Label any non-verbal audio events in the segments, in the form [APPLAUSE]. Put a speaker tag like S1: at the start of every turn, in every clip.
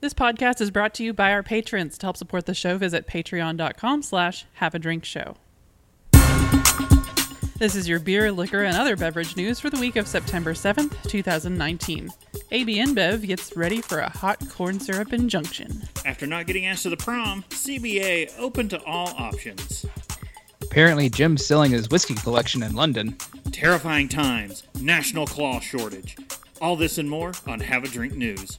S1: This podcast is brought to you by our patrons. To help support the show, visit patreon.com slash have a drink show. This is your beer, liquor, and other beverage news for the week of September 7th, 2019. AB InBev gets ready for a hot corn syrup injunction.
S2: After not getting asked to the prom, CBA open to all options.
S3: Apparently, Jim's selling his whiskey collection in London.
S2: Terrifying times, national claw shortage. All this and more on Have a Drink News.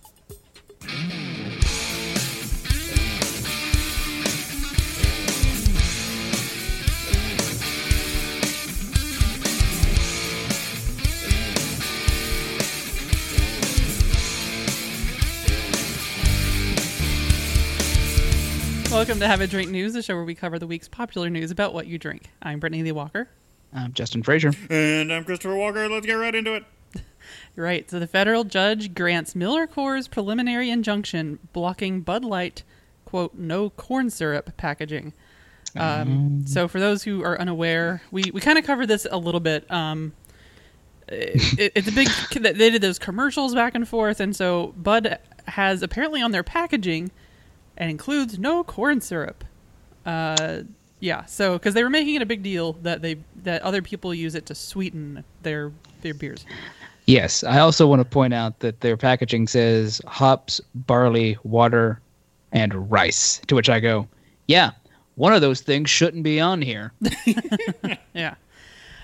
S1: Welcome to Have a Drink News, the show where we cover the week's popular news about what you drink. I'm Brittany Lee Walker.
S3: I'm Justin Frazier.
S2: And I'm Christopher Walker. Let's get right into it. [LAUGHS]
S1: Right. So the federal judge grants Miller Coors preliminary injunction blocking Bud Light, quote, no corn syrup packaging. Um, so for those who are unaware, we, we kind of covered this a little bit. Um, it, it's a big, [LAUGHS] they did those commercials back and forth. And so Bud has apparently on their packaging and includes no corn syrup. Uh, yeah. So, cause they were making it a big deal that they, that other people use it to sweeten their, their beers.
S3: Yes, I also want to point out that their packaging says hops, barley, water, and rice. To which I go, yeah, one of those things shouldn't be on here. [LAUGHS]
S1: Yeah.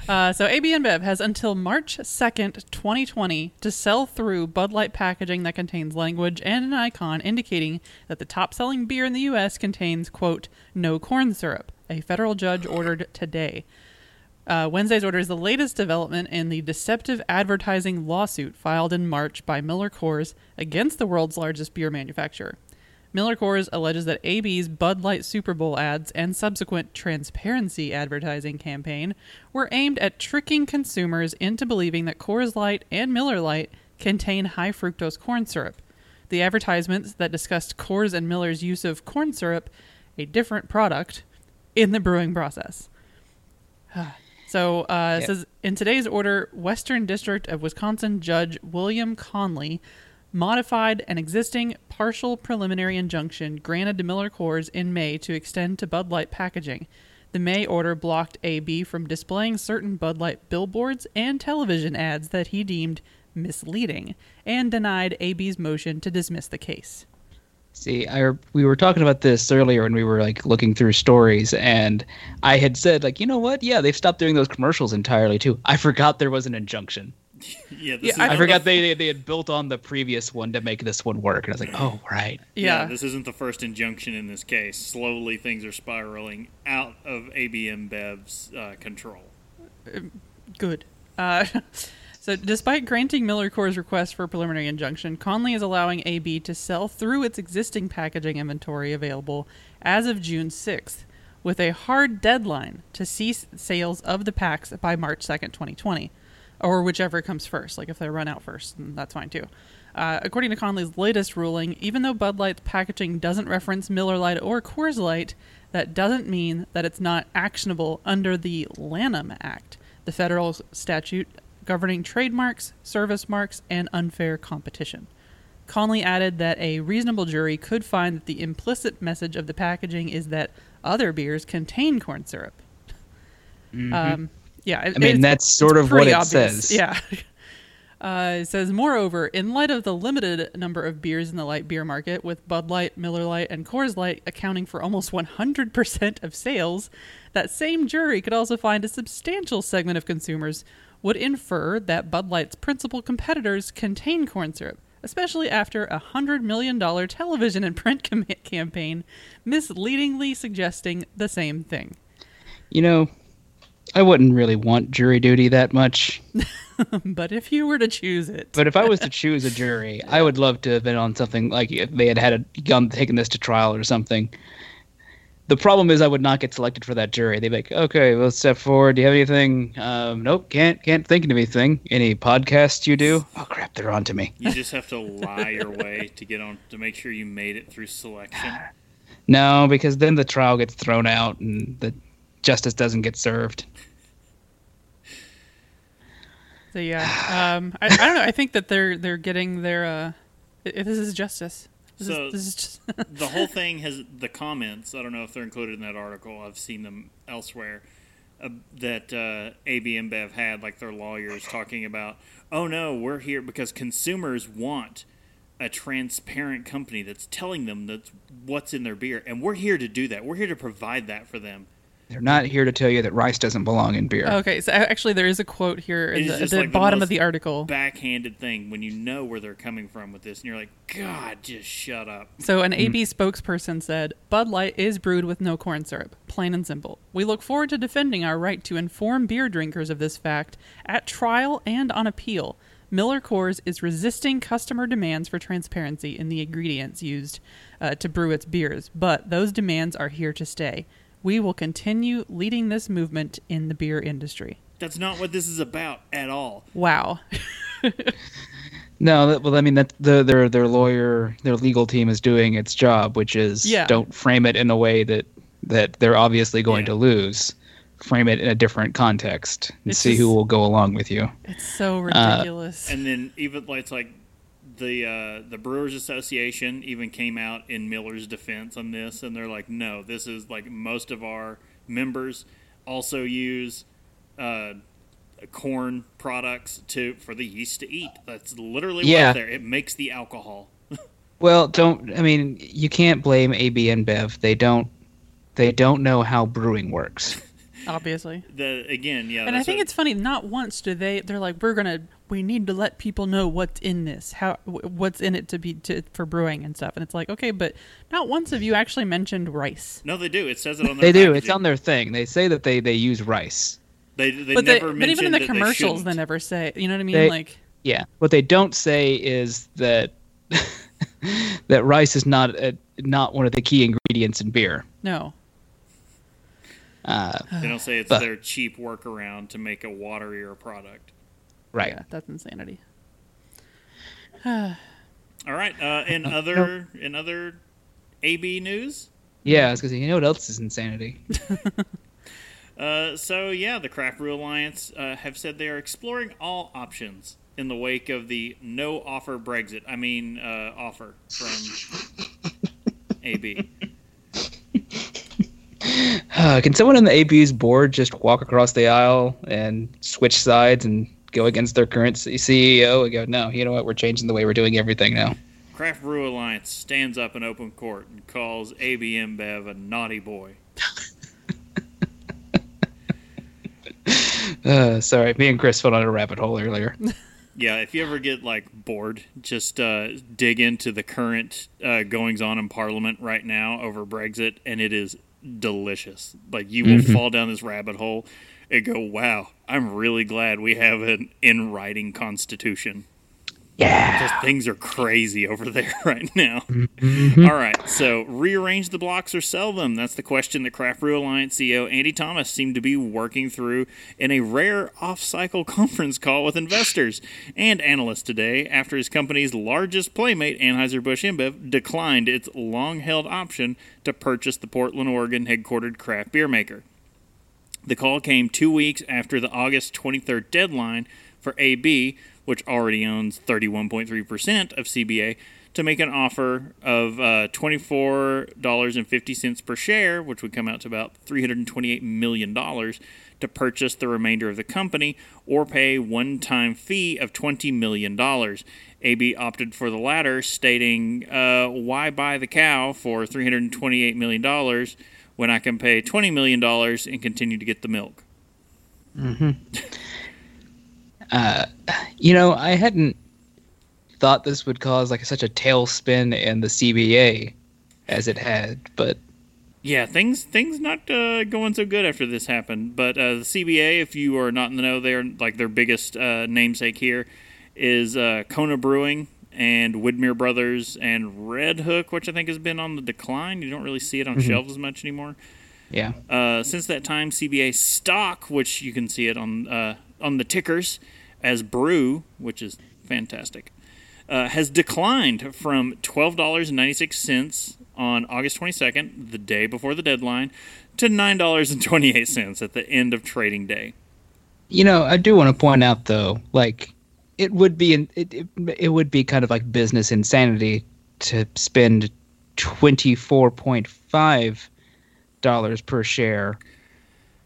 S1: Uh, so AB InBev has until March 2nd, 2020 to sell through Bud Light packaging that contains language and an icon indicating that the top selling beer in the U.S. contains, quote, no corn syrup, a federal judge ordered today. Uh, Wednesday's order is the latest development in the deceptive advertising lawsuit filed in March by Miller Coors against the world's largest beer manufacturer. Miller Coors alleges that AB's Bud Light Super Bowl ads and subsequent transparency advertising campaign were aimed at tricking consumers into believing that Coors Light and Miller Lite contain high fructose corn syrup. The advertisements that discussed Coors and Miller's use of corn syrup, a different product, in the brewing process. [SIGHS] So uh, it
S3: Yep.
S1: says in today's order, Western District of Wisconsin Judge William Conley modified an existing partial preliminary injunction granted to Miller Coors in May to extend to Bud Light packaging. The May order blocked AB from displaying certain Bud Light billboards and television ads that he deemed misleading and denied AB's motion to dismiss the case.
S3: See, I we were talking about this earlier when we were like looking through stories, and I had said like, you know what? Yeah, they've stopped doing those commercials entirely too. I forgot there was an injunction. [LAUGHS]
S2: Yeah, this
S1: Yeah,
S2: is
S3: I
S2: the-
S3: forgot they, they they had built on the previous one to make this one work, and I was like, oh right.
S2: Yeah.
S1: Yeah.
S2: this isn't the first injunction in this case. Slowly, things are spiraling out of AB InBev's uh, control.
S1: Good. Uh, [LAUGHS] so, despite granting Miller Coors' request for a preliminary injunction, Conley is allowing AB to sell through its existing packaging inventory available as of June 6th, with a hard deadline to cease sales of the packs by March 2nd, 2020, or whichever comes first. Like if they run out first, then that's fine too. Uh, according to Conley's latest ruling, even though Bud Light's packaging doesn't reference Miller Lite or Coors Light, that doesn't mean that it's not actionable under the Lanham Act, the federal statute governing trademarks, service marks, and unfair competition. Conley added that a reasonable jury could find that the implicit message of the packaging is that other beers contain corn syrup. Um, yeah, it-.
S3: I mean,
S1: it's-
S3: that's sort of what it
S1: obvious.
S3: says.
S1: Yeah. [LAUGHS] Uh, it says, moreover, in light of the limited number of beers in the light beer market, with Bud Light, Miller Lite, and Coors Light accounting for almost 100% of sales, that same jury could also find a substantial segment of consumers would infer that Bud Light's principal competitors contain corn syrup, especially after a $100 million television and print [LAUGHS] com- campaign misleadingly suggesting the same thing.
S3: You know, I wouldn't really want jury duty that much. [LAUGHS]
S1: but if you were to choose it,
S3: But if I was to [LAUGHS] choose a jury, I would love to have been on something like if they had had a gun taken this to trial or something. The problem is I would not get selected for that jury. They'd be like, "Okay, well, step forward. Do you have anything? Um, nope, can't can't think of anything. Any podcasts you do? Oh crap, they're on to me.
S2: You just have to lie your way to get on to make sure you made it through selection. [SIGHS]
S3: No, because then the trial gets thrown out and the justice doesn't get served.
S1: So yeah, um, I, I don't know. I think that they're they're getting their uh, if this is justice, This,
S2: So-
S1: is, this is just [LAUGHS]
S2: the whole thing has the comments. I don't know if they're included in that article. I've seen them elsewhere. Uh, that uh, AB InBev had, like their lawyers talking about, oh no, we're here because consumers want a transparent company that's telling them that's what's in their beer, and we're here to do that. We're here to provide that for them.
S3: They're not here to tell you that rice doesn't belong in beer.
S1: okay. So actually, there is a quote here in
S2: It is
S1: the, at the
S2: like
S1: bottom
S2: most
S1: of the article.
S2: Backhanded thing when you know where they're coming from with this, and you're like, God, just shut up.
S1: So, an AB spokesperson said Bud Light is brewed with no corn syrup, plain and simple. We look forward to defending our right to inform beer drinkers of this fact at trial and on appeal. Miller Coors is resisting customer demands for transparency in the ingredients used uh, to brew its beers, but those demands are here to stay. We will continue leading this movement in the beer industry.
S2: That's not what this is about at all.
S1: Wow. [LAUGHS]
S3: No, well, I mean that the, their their lawyer, their legal team is doing its job, which is
S1: Yeah.
S3: don't frame it in a way that that they're obviously going
S2: Yeah.
S3: to lose. Frame it in a different context and
S1: It's
S3: see
S1: just-
S3: who will go along with you.
S1: It's so uh, ridiculous.
S2: And then even like it's like the uh, the Brewers Association even came out in Miller's defense on this, and they're like, no, this is like most of our members also use uh, corn products to for the yeast to eat. That's literally
S3: Yeah.
S2: what's there. It makes the alcohol. [LAUGHS]
S3: Well, don't I mean you can't blame AB InBev. They don't they don't know how brewing works.
S1: Obviously.
S2: The again, yeah.
S1: and I think
S2: what-
S1: it's funny. Not once do they. They're like, we're gonna. We need to let people know what's in this. How what's in it to be to, for brewing and stuff. And it's like, okay, but not once have you actually mentioned rice.
S2: no, they do. It says it on their.
S3: They do. It's on their thing. They say that they they use rice.
S2: They, they
S1: but they,
S2: never
S1: but even in the commercials, they,
S2: shouldn't.
S1: never say. You know what I mean?
S3: They-
S1: like,
S3: Yeah. What they don't say is that [LAUGHS] that rice is not a, not one of the key ingredients in beer.
S1: no.
S3: Uh,
S2: They don't say it's
S3: But-
S2: their cheap workaround to make a waterier product.
S3: right.
S1: Yeah, that's insanity.
S2: All right. Uh, in other in other AB news,
S3: Yeah, I was gonna say, you know what else is insanity? [LAUGHS]
S2: uh, so yeah, the Craft Brew Alliance uh, have said they are exploring all options in the wake of the no offer Brexit. I mean, uh, offer from [LAUGHS] AB.
S3: Uh, [SIGHS] can someone on the AB's board just walk across the aisle and switch sides and go against their current CEO and go, no, you know what? We're changing the way we're doing everything now.
S2: Craft Brew Alliance stands up in open court and calls AB InBev a naughty boy. [LAUGHS]
S3: Uh, sorry, me and Chris fell on a rabbit hole earlier. [LAUGHS]
S2: Yeah, if you ever get like bored, just uh, dig into the current uh, goings on in Parliament right now over Brexit, and it is delicious. Like you will mm-hmm. fall down this rabbit hole and go, "Wow, I'm really glad we have an in writing constitution."
S3: Yeah.
S2: Just things are crazy over there [LAUGHS] right now. Mm-hmm. All right, so rearrange the blocks or sell them. That's the question that Craft Brew Alliance CEO Andy Thomas seemed to be working through in a rare off-cycle [LAUGHS] conference call with investors and analysts today after his company's largest playmate, Anheuser-Busch InBev, declined its long-held option to purchase the Portland, Oregon headquartered craft beer maker. The call came two weeks after the August 23rd deadline for AB, which already owns 31.3% of CBA, to make an offer of uh, $24.50 per share, which would come out to about $328 million, to purchase the remainder of the company or pay one time fee of $20 million. AB opted for the latter, stating, uh, Why buy the cow for $328 million when I can pay $20 million and continue to get the milk? [LAUGHS]
S3: You know, I hadn't thought this would cause like such a tailspin in the CBA as it had, but
S2: Yeah, things things not uh, going so good after this happened. But uh, the CBA, if you are not in the know, they're like their biggest uh, namesake here is uh, Kona Brewing and Widmer Brothers and Red Hook, which I think has been on the decline. You don't really see it on shelves as much anymore.
S3: yeah.
S2: Uh, since that time, CBA stock, which you can see it on uh, on the tickers as Brew, which is fantastic, uh, has declined from twelve dollars and ninety six cents on August twenty second, the day before the deadline, to nine dollars and twenty eight cents at the end of trading day.
S3: You know, I do want to point out though, like it would be in, it, it it would be kind of like business insanity to spend twenty four point five dollars per share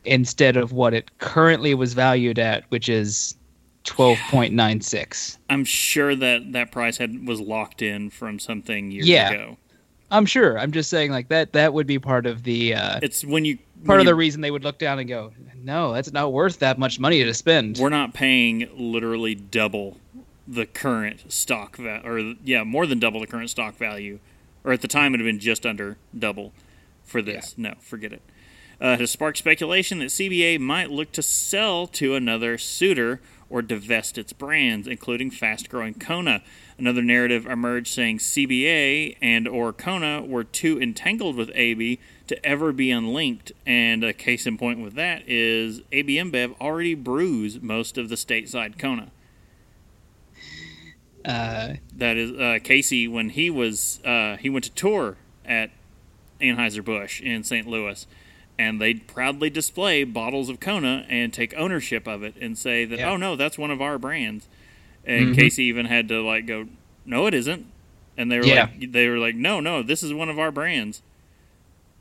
S3: instead of what it currently was valued at, which is twelve point nine six.
S2: I'm sure that that price had was locked in from something years
S3: Yeah.
S2: ago.
S3: I'm sure. I'm just saying like that that would be part of the uh,
S2: It's when you
S3: part
S2: when
S3: of the reason they would look down and go, no, that's not worth that much money to spend.
S2: we're not paying literally double the current stock value, or yeah, more than double the current stock value, or at the time it had been just under double for this. No, forget it. Uh, has sparked speculation that CBA might look to sell to another suitor or divest its brands, including fast-growing Kona. Another narrative emerged saying CBA and or Kona were too entangled with AB to ever be unlinked, and a case in point with that is AB InBev already brews most of the stateside Kona.
S3: uh,
S2: That is uh, Casey when he was uh, he went to tour at Anheuser Busch in St. Louis, and they'd proudly display bottles of Kona and take ownership of it and say that
S3: Yeah.
S2: oh no that's one of our brands, and
S3: Mhm.
S2: Casey even had to like go no it isn't, and they were
S3: Yeah.
S2: like they were like no no this is one of our brands.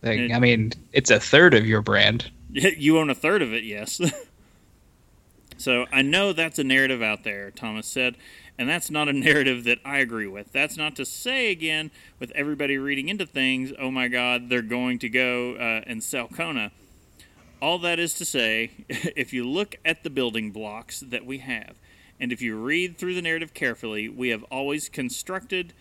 S3: like,
S2: It-
S3: I mean, it's a third of your brand. [LAUGHS]
S2: you own a third of it, yes. [LAUGHS] so I know that's a narrative out there, Thomas said, and that's not a narrative that I agree with. That's not to say, again, with everybody reading into things, oh my God, they're going to go uh, and sell Kona. All that is to say, [LAUGHS] if you look at the building blocks that we have, and if you read through the narrative carefully, we have always constructed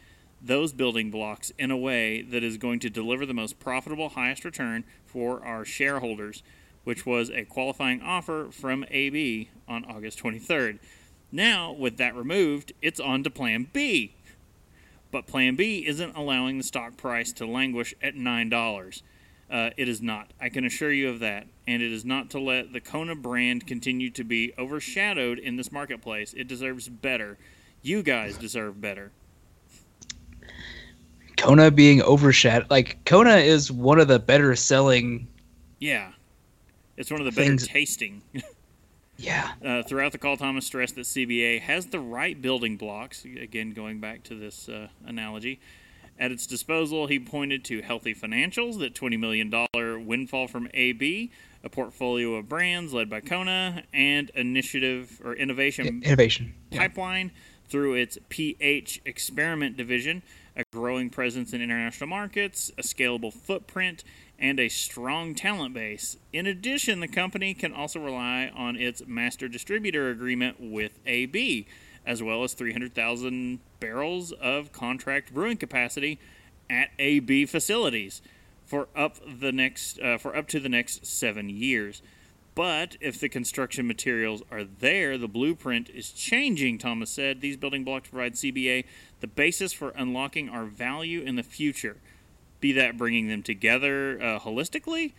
S2: those building blocks in a way that is going to deliver the most profitable, highest return for our shareholders, which was a qualifying offer from AB on August 23rd. Now, with that removed, it's on to Plan B. But Plan B isn't allowing the stock price to languish at $9. Uh, it is not. I can assure you of that. And it is not to let the Kona brand continue to be overshadowed in this marketplace. It deserves better. You guys deserve better.
S3: Kona being overshadowed. Like Kona is one of the better selling.
S2: Yeah. It's one of the better tasting. [LAUGHS]
S3: Yeah.
S2: Uh, throughout the call, Thomas stressed that CBA has the right building blocks. Again, going back to this uh, analogy, at its disposal, he pointed to healthy financials, that $20 million windfall from AB, a portfolio of brands led by Kona, and initiative or innovation
S3: Innovation. Yeah.
S2: pipeline through its PH experiment division, a growing presence in international markets, a scalable footprint, and a strong talent base. In addition, the company can also rely on its master distributor agreement with AB, as well as 300,000 barrels of contract brewing capacity at AB facilities for up the next uh, for up to the next 7 years. But if the construction materials are there, the blueprint is changing, Thomas said. These building blocks provide CBA the basis for unlocking our value in the future. Be that bringing them together uh, holistically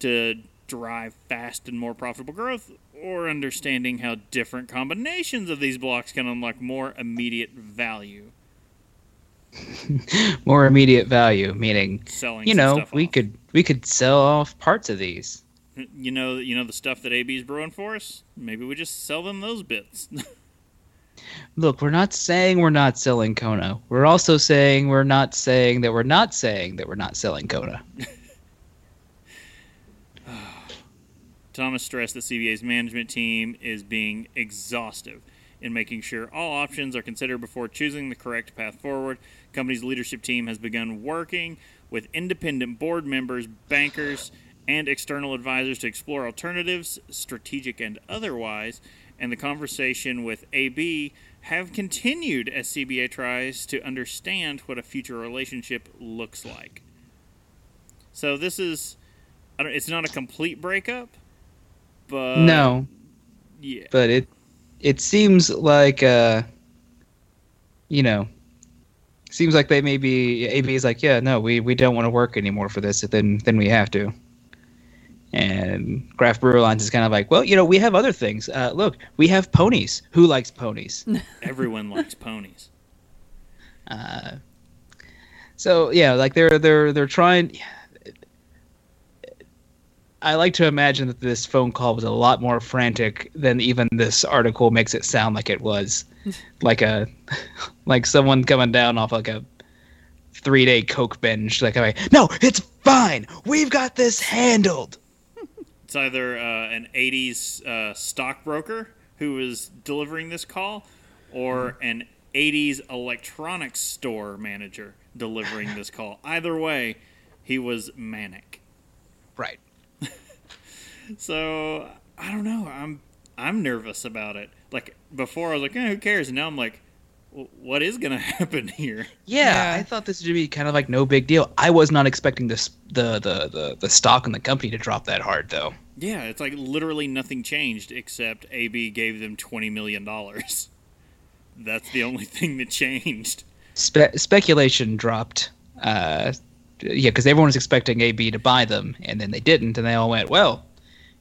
S2: to drive fast and more profitable growth, or understanding how different combinations of these blocks can unlock more immediate value. [LAUGHS]
S3: More immediate value, meaning
S2: Selling,
S3: you know we
S2: off.
S3: could we could sell off parts of these.
S2: you know, you know the stuff that AB's brewing for us. Maybe we just sell them those bits. [LAUGHS]
S3: Look, we're not saying we're not selling Kona. We're also saying we're not saying that we're not saying that we're not selling Kona. [SIGHS]
S2: Thomas stressed that CBA's management team is being exhaustive in making sure all options are considered before choosing the correct path forward. Company's leadership team has begun working with independent board members, bankers, and external advisors to explore alternatives, strategic and otherwise, and the conversation with AB have continued as CBA tries to understand what a future relationship looks like. So this is I don't, it's not a complete breakup, but
S3: no,
S2: yeah,
S3: but it it seems like uh you know seems like they may be AB is like, yeah, no, we, we don't want to work anymore for this, then then we have to. And Craft Brew Alliance is kind of like, well, you know, we have other things. Uh, look, we have ponies. Who likes ponies? [LAUGHS]
S2: everyone likes ponies.
S3: Uh, so yeah, like they're they're they're trying. I like to imagine that this phone call was a lot more frantic than even this article makes it sound like it was. [LAUGHS] like a [LAUGHS] like someone coming down off like a three day coke binge. Like, I'm like, no, it's fine. We've got this handled.
S2: It's either uh, an 80s uh, stockbroker who is delivering this call or an 80s electronics store manager delivering this [LAUGHS] call. Either way, he was manic.
S3: Right. [LAUGHS]
S2: So I don't know. I'm I'm nervous about it. Like before, I was like, eh, "Who cares?" And now I'm like, "W- "What is gonna [LAUGHS] happen here?"
S3: Yeah,
S1: Yeah.
S3: I thought this would be kind of like no big deal. I was not expecting this the the the, the stock in the company to drop that hard though.
S2: Yeah, it's like literally nothing changed except AB gave them twenty million dollars. [LAUGHS] That's the only thing that changed.
S3: Spe- speculation dropped. Uh, yeah, because everyone was expecting AB to buy them, and then they didn't, and they all went, "Well,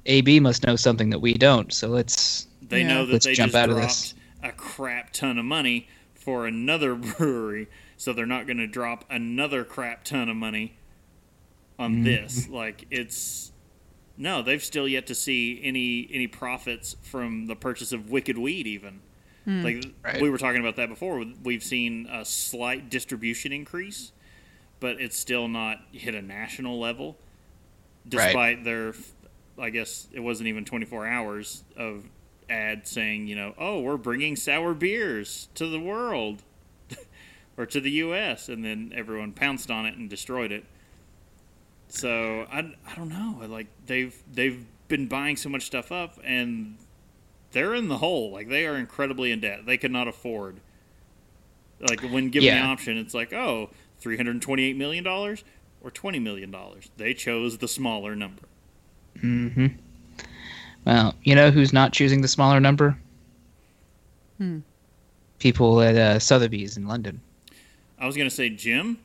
S3: AB must know something that we don't, so let's."
S2: They
S1: Yeah.
S2: know that
S3: Let's
S2: they
S3: jump
S2: just
S3: out of this.
S2: a crap ton of money for another [LAUGHS] brewery, so they're not going to drop another crap ton of money on
S3: Mm-hmm.
S2: this. Like it's no, they've still yet to see any any profits from the purchase of Wicked Weed. Even like
S3: Right.
S2: we were talking about that before. We've seen a slight distribution increase, but it's still not hit a national level, despite their. I guess it wasn't even 24 hours of ad saying, you know, oh, we're bringing sour beers to the world [LAUGHS] or to the U.S., and then everyone pounced on it and destroyed it. So I, I don't know. Like they've they've been buying so much stuff up, and they're in the hole. Like they are incredibly in debt. They could not afford. Like when given the option, it's like, oh, three hundred twenty-eight million dollars or twenty million dollars. They chose the smaller number.
S3: Mm-hmm. Well, you know who's not choosing the smaller number?
S1: Hmm.
S3: People at uh, Sotheby's in London.
S2: I was gonna say Jim.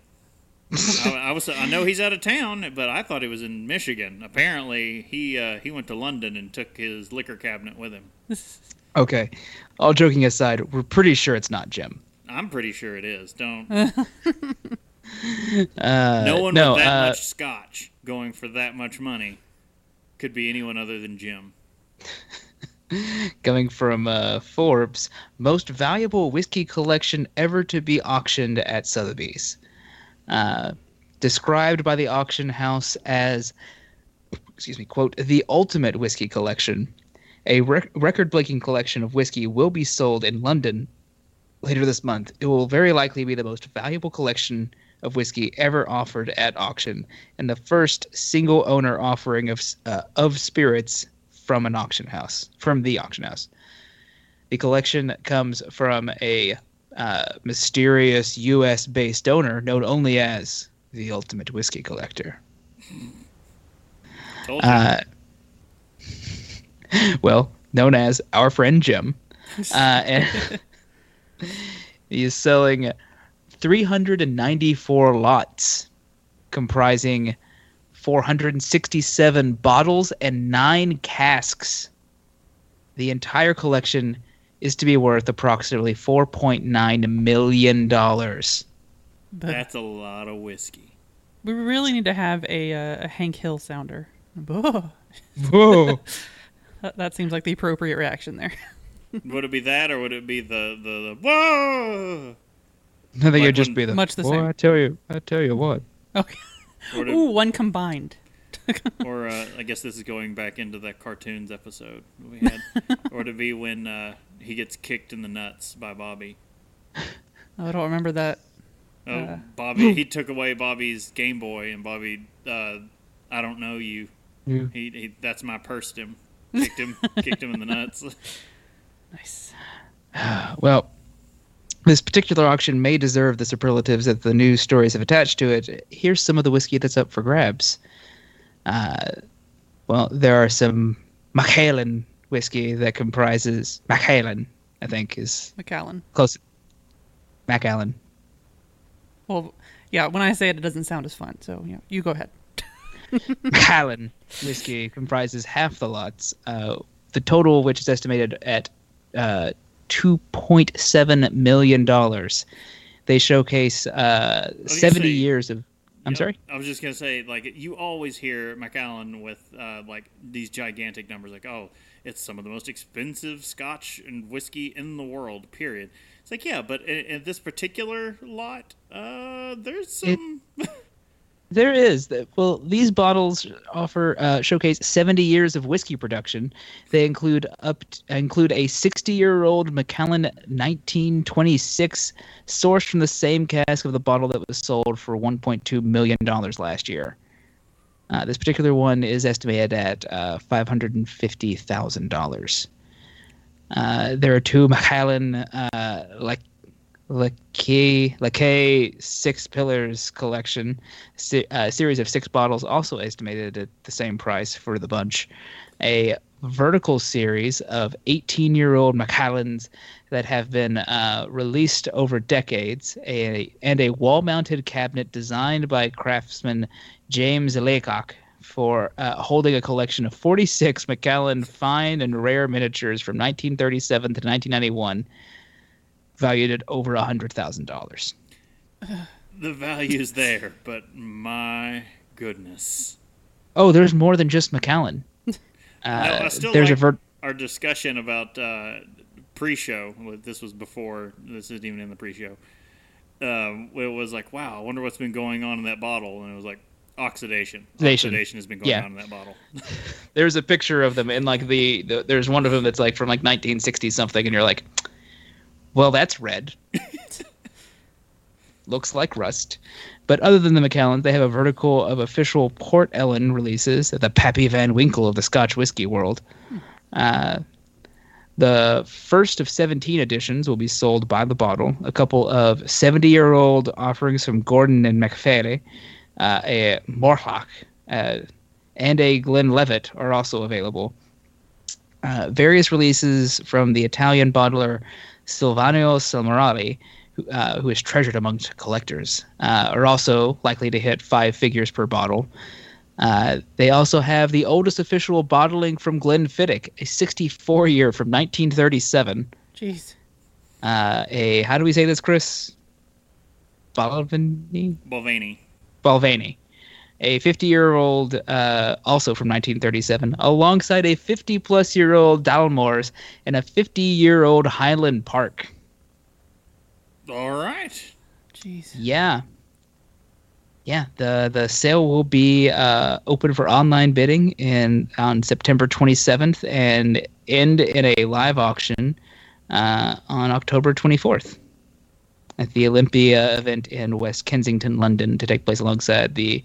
S2: [LAUGHS] I, I was. I know he's out of town, but I thought he was in Michigan. Apparently, he uh, he went to London and took his liquor cabinet with him. [LAUGHS]
S3: Okay, all joking aside, we're pretty sure it's not Jim.
S2: I'm pretty sure it is. Don't. [LAUGHS]
S3: Uh,
S2: no one
S3: no,
S2: with that
S3: uh,
S2: much scotch going for that much money could be anyone other than Jim. [LAUGHS]
S3: coming from uh, Forbes, most valuable whiskey collection ever to be auctioned at Sotheby's. Uh, described by the auction house as, excuse me, quote, the ultimate whiskey collection. A rec- record-breaking collection of whiskey will be sold in London later this month. It will very likely be the most valuable collection of whiskey ever offered at auction, and the first single-owner offering of uh, of spirits from an auction house, from the auction house. The collection comes from a uh, mysterious U.S. based donor known only as the Ultimate Whiskey Collector. Uh, [LAUGHS] well, known as our friend Jim. [LAUGHS] Uh, and [LAUGHS] he is selling 394 lots comprising 467 bottles and nine casks. The entire collection is to be worth approximately $4.9 million.
S1: But
S2: That's a lot of whiskey.
S1: we really need to have a, uh, a Hank Hill sounder. Whoa. [LAUGHS]
S3: Whoa.
S1: That, that seems like the appropriate reaction there. [LAUGHS]
S2: would it be that, or would it be the the, the whoa?
S3: I think
S2: Like
S3: it'd just
S2: when-
S3: be the.
S1: Much the
S3: "Boy,
S1: same.
S3: I tell you, I tell you what.
S1: Okay.
S2: Or,
S1: Ooh, one combined. [LAUGHS]
S2: or uh, I guess this is going back into that cartoons episode we had, [LAUGHS] or to be when uh, he gets kicked in the nuts by Bobby.
S1: Oh, I don't remember that.
S2: Oh,
S1: Uh.
S2: Bobby! He [LAUGHS] took away Bobby's Game Boy, and Bobby, uh, I don't know you.
S3: You.
S2: He, he that's my pursed him, kicked him, kicked him in the nuts.
S1: Nice. [SIGHS]
S3: Well, this particular auction may deserve the superlatives that the news stories have attached to it. Here's some of the whiskey that's up for grabs. Uh, well, there are some Macallan whiskey that comprises Macallan, I think, is
S1: McAllen.
S3: close. Macallan.
S1: Well, yeah, when I say it, it doesn't sound as fun. So, yeah, you go ahead. [LAUGHS]
S3: Macallan whiskey comprises half the lots. Uh, the total, which is estimated at uh, two point seven million dollars. They showcase uh,
S2: gonna
S3: seventy
S2: say-
S3: years of. I'm
S2: Yep.
S3: sorry.
S2: I was just gonna say, like, you always hear McAllen with uh, like these gigantic numbers, like, oh, It's some of the most expensive Scotch and whiskey in the world. Period. It's like, yeah, but in, in this particular lot, uh, there's some. [LAUGHS]
S3: There is. Well, these bottles offer uh, showcase 70 years of whiskey production. They include up include a 60-year-old Macallan 1926 sourced from the same cask of the bottle that was sold for 1.2 million dollars last year. Uh, this particular one is estimated at uh, $550,000. Uh, there are two Macallan uh, like Laquais, Laquais Six Pillars collection, a series of six bottles, also estimated at the same price for the bunch. A vertical series of 18 year old Macallans that have been uh, released over decades, a, and a wall mounted cabinet designed by craftsman James Laycock for uh, holding a collection of 46 Macallan fine and rare miniatures from 1937 to 1991 valued at over a hundred thousand dollars.
S2: The value's there, but my goodness.
S3: Oh, there's more than just Macallan. Uh, [LAUGHS]
S2: I, I still
S3: there's
S2: like
S3: a vert-
S2: our discussion about uh, pre-show. This was before. This isn't even in the pre-show. Um, it was like, wow, I wonder what's been going on in that bottle, and it was like oxidation.
S3: Oxidation.
S2: Oxidation has been going
S3: Yeah.
S2: on in that bottle. [LAUGHS]
S3: there's a picture of them and like the, the there's one of them that's like from like 1960 something and you're like well that's red [LAUGHS] looks like rust but other than the Macallans, they have a vertical of official Port Ellen releases, the Pappy Van Winkle of the Scotch whiskey world. Uh, the first of 17 editions will be sold by the bottle. A couple of 70 year old offerings from Gordon and McFerry, uh, a Mortlach, uh, and a Glenlivet are also available. Uh, various releases from the Italian bottler Silvano Samaroli, who, uh, who is treasured amongst collectors, uh, are also likely to hit five figures per bottle. Uh, they also have the oldest official bottling from Glenfiddich, a 64 year from 1937.
S1: Jeez.
S3: Uh, a how do we say this, Chris? Balvenie?
S2: Balvenie.
S3: Balvenie, a 50 year old, uh, also from 1937, alongside a 50 plus year old Dalmores and a 50 year old Highland Park.
S2: All right.
S1: Jeez.
S3: Yeah. Yeah, the the sale will be uh, open for online bidding in on September 27th and end in a live auction uh, on October 24th at the Olympia event in West Kensington, London, to take place alongside the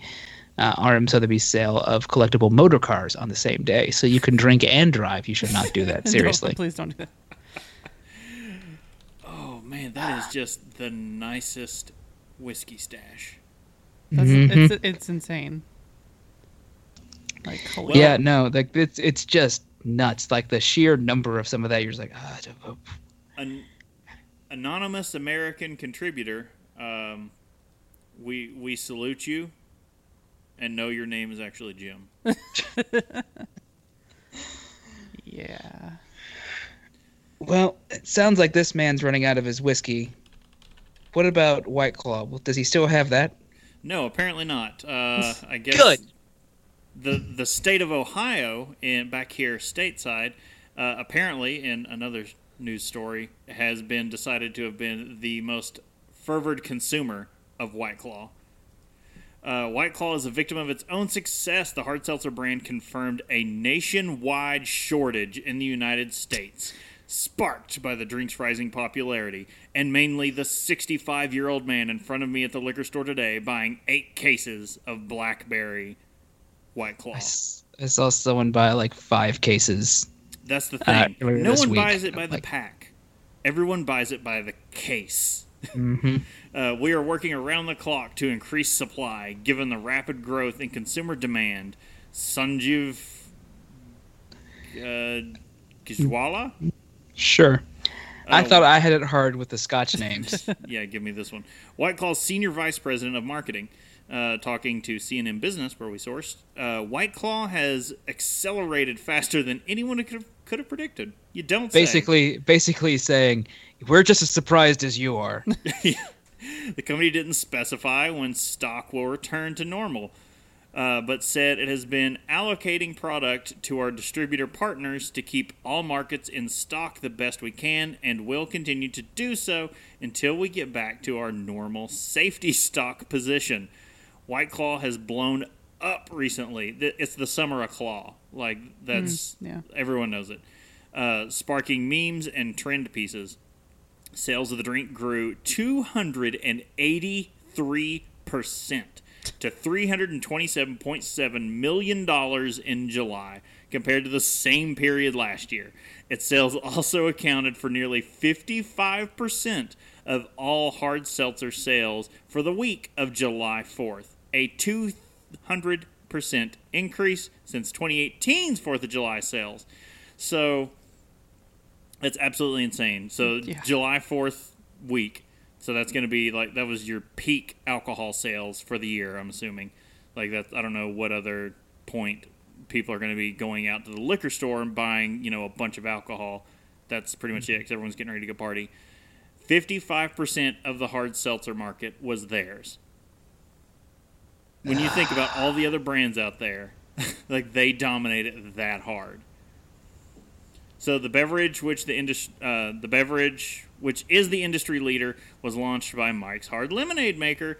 S3: uh, RM Sotheby's sale of collectible motor cars on the same day. So you can drink and drive. You should not do that. [LAUGHS]
S1: No,
S3: Seriously.
S1: please don't do that. [LAUGHS]
S2: Oh man, that is just the nicest whiskey stash.
S1: That's,
S3: Mhm.
S1: it's, it's insane. Like, holy
S3: yeah, no, like it's it's just nuts. Like the sheer number of some of that, you're just like, ah,
S2: An anonymous American contributor. Um, we we salute you, and know your name is actually Jim. [LAUGHS]
S1: yeah.
S3: Well, it sounds like this man's running out of his whiskey. What about White Claw? Does he still have that?
S2: No, apparently not. Uh, I guess
S3: Good.
S2: the the state of Ohio in back here stateside, uh, apparently in another news story, has been decided to have been the most fervored consumer of White Claw. Uh, White Claw is a victim of its own success. The hard seltzer brand confirmed a nationwide shortage in the United States, sparked by the drink's rising popularity, and mainly the 65 year old man in front of me at the liquor store today buying eight cases of blackberry White Claw.
S3: I, s- I saw someone buy like five cases.
S2: That's the
S3: Uh,
S2: thing.
S3: earlier
S2: no one
S3: week,
S2: buys it by the
S3: like-
S2: pack. Everyone buys it by the case.
S3: Hmm [LAUGHS]
S2: Uh, we are working around the clock to increase supply, given the rapid growth in consumer demand. Sanjeev uh, Gajiwala?
S3: Sure. I
S2: Oh.
S3: thought I had it hard with the Scotch names. [LAUGHS]
S2: Yeah, give me this one. White Claw's senior vice president of marketing, uh, talking to CNN Business, where we sourced. Uh, White Claw has accelerated faster than anyone could have, could have predicted. You don't say.
S3: basically, basically saying we're just as surprised as you are. [LAUGHS]
S2: The company didn't specify when stock will return to normal. uh, but said it has been allocating product to our distributor partners to keep all markets in stock the best we can and will continue to do so until we get back to our normal safety [LAUGHS] stock position. White Claw has blown up recently. It's the summer of Claw. Like, that's,
S1: yeah.
S2: everyone knows it. Uh, sparking memes and trend pieces. Sales of the drink grew 283% to $327.7 million in July compared to the same period last year. Its sales also accounted for nearly 55% of all hard seltzer sales for the week of July 4th, a 200% increase since 2018's 4th of July sales. So that's absolutely insane. So
S1: Yeah.
S2: July 4th week. So that's going to be like that was your peak alcohol sales for the year, I'm assuming. Like that I don't know what other point people are going to be going out to the liquor store and buying, you know, a bunch of alcohol. That's pretty much it mm-hmm. cuz everyone's getting ready to go party. 55% of the hard seltzer market was theirs. When you think about all the other brands out there, [LAUGHS] like they dominate it that hard. So the beverage, which the indus- uh, the beverage, which is the industry leader, was launched by Mike's Hard Lemonade maker,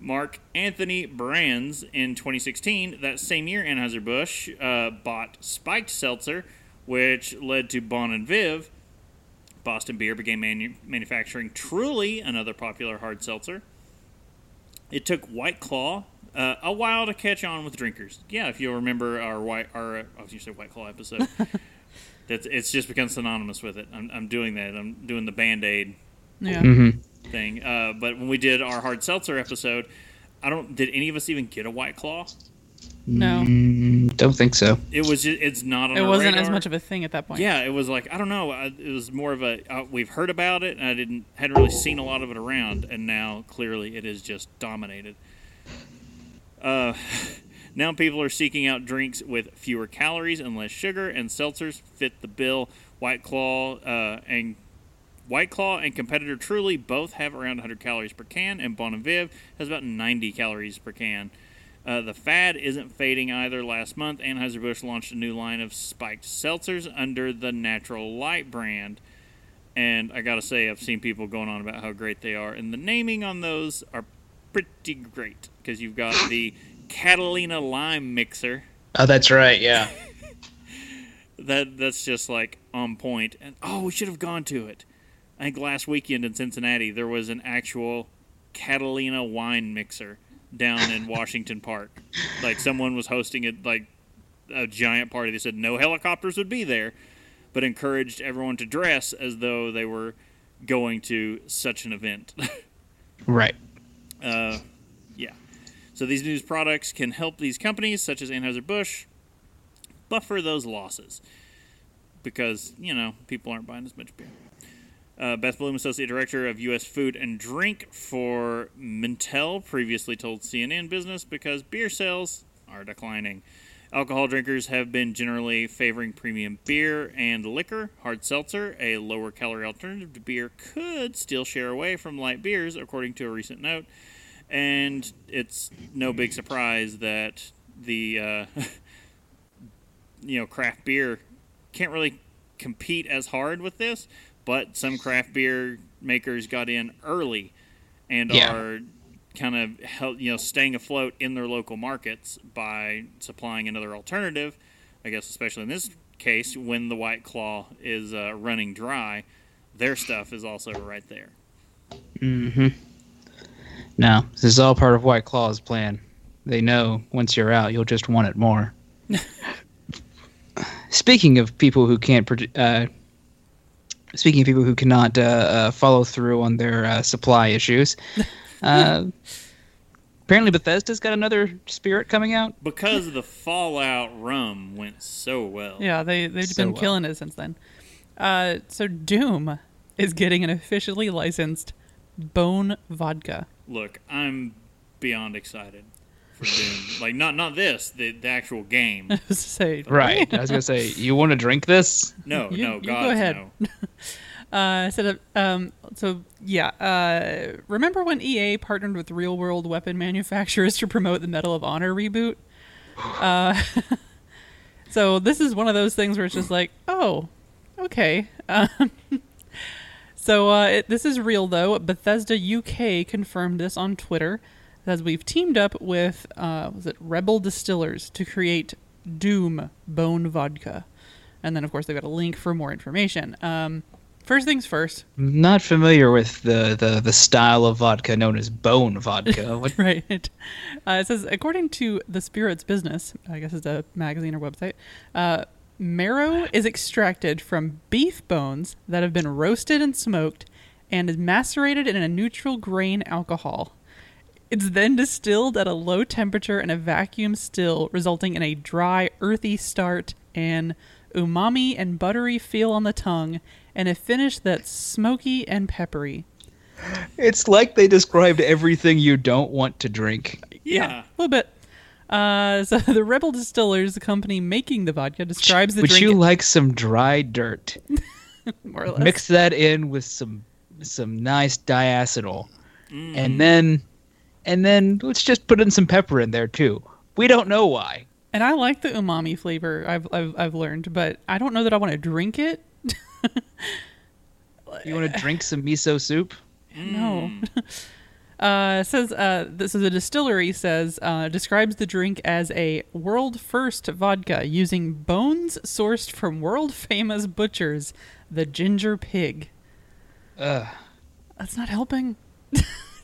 S2: Mark Anthony Brands, in 2016. That same year, Anheuser Busch uh, bought Spiked Seltzer, which led to Bon and Viv. Boston Beer began manu- manufacturing Truly, another popular hard seltzer. It took White Claw uh, a while to catch on with drinkers. Yeah, if you'll remember our white, our I was going to say White Claw episode. [LAUGHS] That's it's just become synonymous with it. I'm, I'm doing that. I'm doing the Band Aid
S1: Yeah.
S3: Mm-hmm.
S2: thing. Uh, but when we did our hard seltzer episode, I don't. Did any of us even get a White Claw?
S1: No.
S3: Mm, don't think so.
S2: It was. Just, it's not on.
S1: It
S2: our
S1: wasn't as much of a thing at that point.
S2: Yeah, it was like I don't know. I, it was more of a uh, we've heard about it, and I didn't hadn't really seen a lot of it around, and now clearly it is just dominated. Uh, now people are seeking out drinks with fewer calories and less sugar, and seltzers fit the bill. White Claw uh, and White Claw and competitor Truly both have around 100 calories per can, and Bon Viv has about 90 calories per can. Uh, the fad isn't fading either. Last month, Anheuser-Busch launched a new line of spiked seltzers under the Natural Light brand. And I gotta say, I've seen people going on about how great they are, and the naming on those are pretty great because you've got the Catalina Lime Mixer.
S3: Oh, that's right. Yeah. [LAUGHS]
S2: That that's just like on point. And oh, we should have gone to it. I think last weekend in Cincinnati there was an actual Catalina wine mixer down in [LAUGHS] Washington Park. Like someone was hosting it like a giant party. They said no helicopters would be there, but encouraged everyone to dress as though they were going to such an event. [LAUGHS]
S3: right.
S2: Uh. So these new products can help these companies, such as Anheuser-Busch, buffer those losses because, you know, people aren't buying as much beer. Uh, Beth Bloom, Associate Director of U.S. Food and Drink for Mintel, previously told CNN Business because beer sales are declining. Alcohol drinkers have been generally favoring premium beer and liquor. Hard seltzer, a lower calorie alternative to beer, could still share away from light beers, according to a recent note. And it's no big surprise that the uh, [LAUGHS] you know craft beer can't really compete as hard with this, but some craft beer makers got in early and
S3: Yeah.
S2: are kind of held, you know staying afloat in their local markets by supplying another alternative. I guess especially in this case when the White Claw is uh, running dry, their stuff is also right there.
S3: Mm-hmm. No, this is all part of White Claw's plan. They know once you're out, you'll just want it more. [LAUGHS] speaking of people who can't, uh, speaking of people who cannot uh, uh, follow through on their uh, supply issues, [LAUGHS] uh, apparently Bethesda's got another spirit coming out.
S2: Because the Fallout rum went so well.
S1: Yeah, they they've
S3: So
S1: been
S3: well.
S1: killing it since then. Uh, so Doom is getting an officially licensed Bone vodka.
S2: Look, I'm beyond excited for Doom. [LAUGHS] like not not this, the, the actual game. [LAUGHS]
S1: I was say
S3: Right. I was gonna say, [LAUGHS] you want to drink this?
S2: No,
S1: You-
S2: no, God,
S1: go ahead.
S2: no.
S1: Uh, so, um, so yeah. Uh, remember when EA partnered with real world weapon manufacturers to promote the Medal of Honor reboot? [SIGHS] Uh, so this is one of those things where it's just like, oh, okay. Um, so uh, it, this is real though. Bethesda UK confirmed this on Twitter as we've teamed up with uh, was it Rebel Distillers to create Doom Bone Vodka, and then of course they've got a link for more information. Um, first things first,
S3: Not familiar with the, the, the style of vodka known as bone vodka. [LAUGHS] What?
S1: right? Uh, it says according to the Spirits Business, I guess it's a magazine or website. Uh, marrow is extracted from beef bones that have been roasted and smoked, and is macerated in a neutral grain alcohol. It's then distilled at a low temperature in a vacuum still, resulting in a dry, earthy start and umami and buttery feel on the tongue, and a finish that's smoky and peppery.
S3: It's like they described everything you don't want to drink.
S2: Yeah.
S1: a little bit. Uh, so [LAUGHS] the Rebel Distillers, the company making the vodka, describes the
S3: Would
S1: drink
S3: you like some dry dirt? [LAUGHS]
S1: more or less.
S3: Mix that in with some some nice diacetyl,
S1: Mm.
S3: and then and then let's just put in some pepper in there too. We don't know why.
S1: And I like the umami flavor. I've I've, I've learned, but I don't know that I want to drink it.
S3: You want to drink some miso soup? [LAUGHS]
S1: No. Uh, says uh, this is a distillery says uh, describes the drink as a world first vodka using bones sourced from world famous butchers, the Ginger Pig.
S3: Ugh.
S1: That's not helping. [LAUGHS]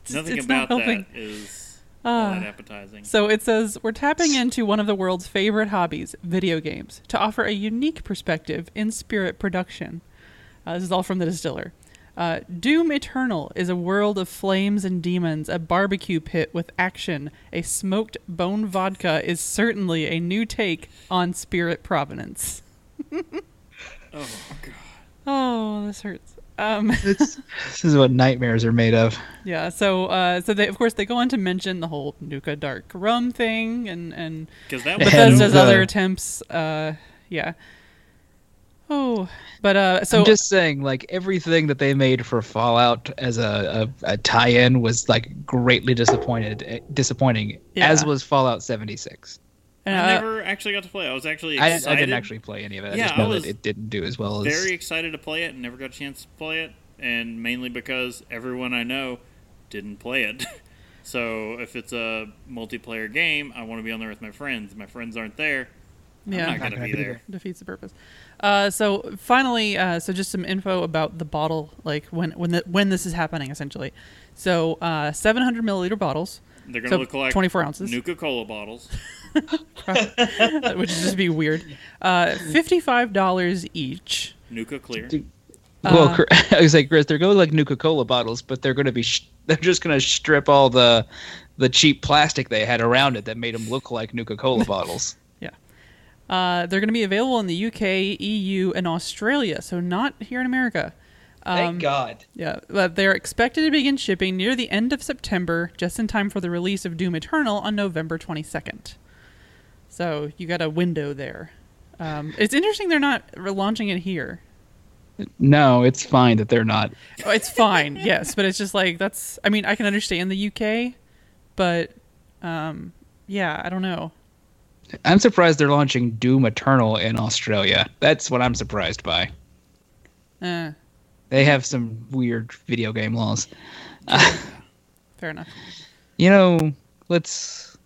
S1: It's-
S2: Nothing
S1: it's not
S2: about
S1: helping.
S2: that is all
S1: Ah.
S2: that appetizing.
S1: So it says we're tapping into one of the world's favorite hobbies, video games, to offer a unique perspective in spirit production. Uh, this is all from the distiller. Uh, Doom Eternal is a world of flames and demons, a barbecue pit with action. A smoked bone vodka is certainly a new take on spirit provenance. [LAUGHS]
S2: oh god.
S1: Oh, this hurts. Um, [LAUGHS]
S3: This, this is what nightmares are made of.
S1: yeah, so uh, so they of course they go on to mention the whole Nuka Dark Rum thing and and
S2: that was
S1: Bethesda's other attempts. Uh, yeah. Oh, but uh, so
S3: I'm just saying, like everything that they made for Fallout as a, a, a tie-in was like greatly disappointed, eh, disappointing. As was Fallout 76.
S1: uh,
S2: I never actually got to play. it. I was actually
S3: I,
S2: excited.
S3: I didn't actually play any of it. I
S2: Yeah,
S3: just
S2: I
S3: know
S2: was
S3: that it didn't do as well as.
S2: very excited to play it and never got a chance to play it, and mainly because everyone I know didn't play it. [LAUGHS] so if it's a multiplayer game, I want to be on there with my friends. My friends aren't there.
S1: Yeah,
S2: I'm not gonna be there.
S1: defeats the purpose. Uh, so finally, uh, so just some info about the bottle, like when when the, when this is happening, essentially. So uh, 700 milliliter bottles,
S2: They're gonna
S1: so
S2: look like
S1: 24 ounces,
S2: Nuka Cola bottles. [LAUGHS]
S1: which would just be weird. Uh, Fifty-five dollars each.
S2: Nuka Clear.
S3: well,
S1: uh,
S3: Chris- [LAUGHS] I was like, Chris, they're going like Nuka Cola bottles, but they're going to be. Sh- they're just going to strip all the the cheap plastic they had around it that made them look like Nuka Cola bottles.
S1: Yeah. Uh, they're going to be available in the UK, EU, and Australia, so not here in America. Um,
S3: God.
S1: Yeah, but they're expected to begin shipping near the end of September, just in time for the release of Doom Eternal on November 22nd. So you got a window there. Um, it's interesting they're not launching it here.
S3: No, it's fine that they're not.
S1: Oh, It's fine, [LAUGHS] yes, but it's just like that's. I mean, I can understand the UK, but um, yeah, I don't know.
S3: I'm surprised they're launching Doom Eternal in Australia. That's what I'm surprised by.
S1: Uh,
S3: They have some weird video game laws. [LAUGHS]
S1: fair enough.
S3: You know, let's.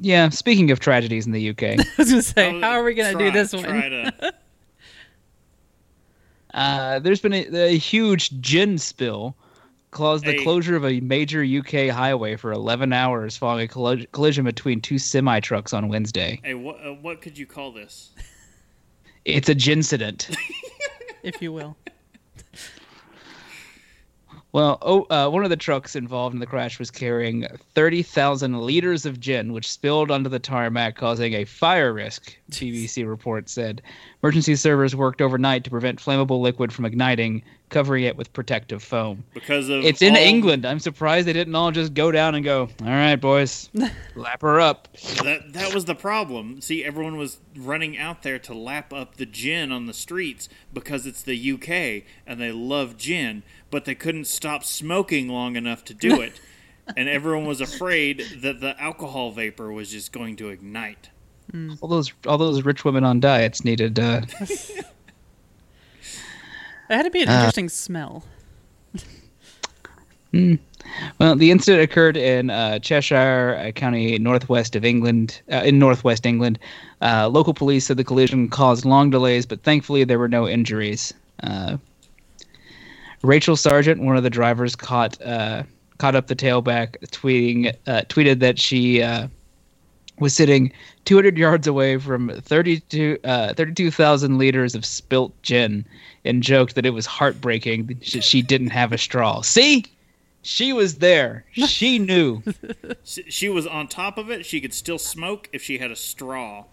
S3: Yeah, speaking of tragedies in the UK, [LAUGHS]
S1: I was gonna say,
S2: Oh,
S1: how are we gonna
S2: try-
S1: do this one?
S2: Try to, [LAUGHS]
S3: uh, there's been a, a huge gin spill caused the
S2: Hey.
S3: closure of a major UK highway for 11 hours following a colli- collision between two semi trucks on Wednesday.
S2: hey, what uh, what could you call this?
S3: It's a gincident. [LAUGHS]
S1: if you will.
S3: Well, oh, uh, one of the trucks involved in the crash was carrying 30,000 liters of gin, which spilled onto the tarmac, causing a fire risk, BBC report said. Emergency servers worked overnight to prevent flammable liquid from igniting. Covering it with protective foam.
S2: because of
S3: It's in
S2: all-
S3: England. I'm surprised they didn't all just go down and go, all right, boys, [LAUGHS] lap her up.
S2: That that was the problem. See, everyone was running out there to lap up the gin on the streets because it's the UK and they love gin, but they couldn't stop smoking long enough to do [LAUGHS] it. and everyone was afraid that the alcohol vapor was just going to ignite.
S3: All those all those rich women on diets needed. Uh, [LAUGHS]
S1: It had to be an interesting smell. [LAUGHS]
S3: well, the incident occurred in uh, Cheshire uh, County, northwest of England, uh, in northwest England. Uh, local police said the collision caused long delays, but thankfully there were no injuries. Uh, Rachel Sargent, one of the drivers, caught uh, caught up the tailback, tweeting uh, tweeted that she uh, was sitting 200 yards away from 32 uh, 32,000 liters of spilt gin, and joked that it was heartbreaking that she- she didn't have a straw. See, she was there. She knew. [LAUGHS]
S2: She, she was on top of it. She could still smoke if she had a straw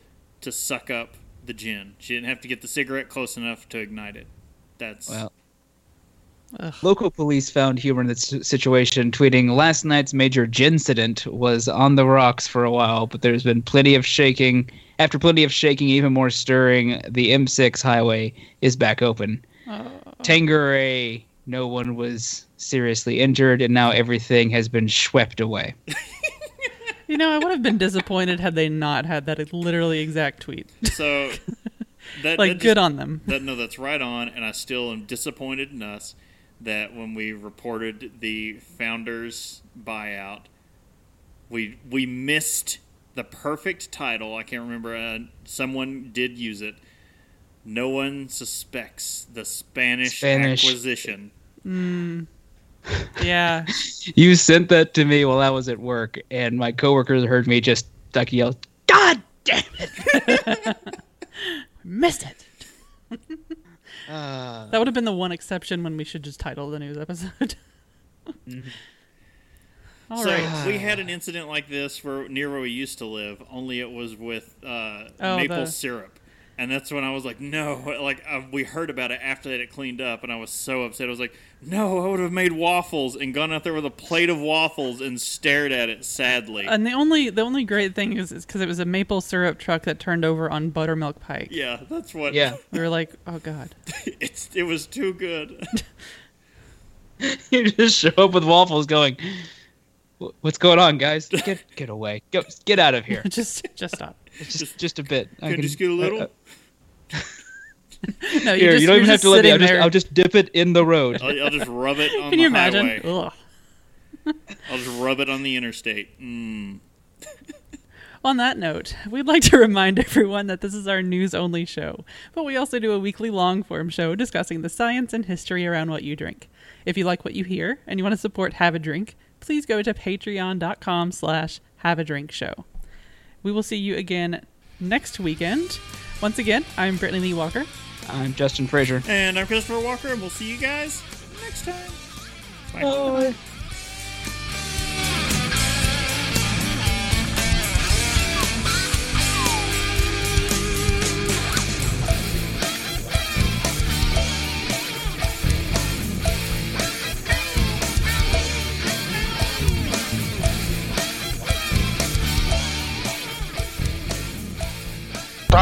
S2: to suck up the gin. She didn't have to get the cigarette close enough to ignite it. That's
S3: Well, Local police found humor in this situation, tweeting, Last night's major gincident was on the rocks for a while, but there's been plenty of shaking. After plenty of shaking, even more stirring, the M6 highway is back open. Oh. Tanqueray, no one was seriously injured, and now everything has been swept away. [LAUGHS]
S1: You know, I would have been disappointed had they not had that literally exact tweet.
S2: so. [LAUGHS] That,
S1: like,
S2: that
S1: good on them.
S2: That no, that's right on, and I still am disappointed in us that when we reported the founders buyout, we we missed the perfect title. I can't remember. Uh, someone did use it. No one suspects the Spanish,
S3: Spanish.
S2: acquisition.
S1: Yeah. [LAUGHS]
S3: You sent that to me while I was at work, and my coworkers heard me just like yell, God damn it! [LAUGHS]
S1: Missed it. [LAUGHS]
S3: Uh,
S1: That would have been the one exception when we should just title the news episode. All
S2: so
S1: right.
S2: we had an incident like this where near where we used to live, only it was with uh,
S1: Oh,
S2: maple
S1: the-
S2: syrup, and that's when I was like, no, [LAUGHS] like uh, we heard about it after that it cleaned up, and I was so upset. I was like, no, I would have made waffles and gone out there with a plate of waffles and stared at it sadly.
S1: And the only the only great thing is because it was a maple syrup truck that turned over on buttermilk pike.
S2: yeah, that's what.
S3: yeah.
S1: We were like, oh god. [LAUGHS]
S2: it's it was too good. [LAUGHS]
S3: you just show up with waffles going, "Wh- What's going on, guys? [LAUGHS] Get get away. Go, get out of here. [LAUGHS]
S1: just just stop.
S3: Just, just a bit. I
S2: Could
S3: can-
S2: just get a little.
S3: uh, [LAUGHS]
S1: No,
S3: here,
S1: just,
S3: you don't
S1: you're
S3: even have to let me. I'll just. I'll just dip it in the road.
S2: I'll, I'll just rub it on
S1: Can
S2: the
S1: you imagine?
S2: highway. I'll just rub it on the interstate. Mm.
S1: On that note, we'd like to remind everyone that this is our news only show, but we also do a weekly long form show discussing the science and history around what you drink. If you like what you hear and you want to support Have a Drink, please go to patreon.com slash have a drink show. We will see you again next weekend. Once again, I'm Brittany Lee Walker.
S3: I'm Justin Frazier.
S2: And I'm Christopher Walker, and we'll see you guys next time. Bye.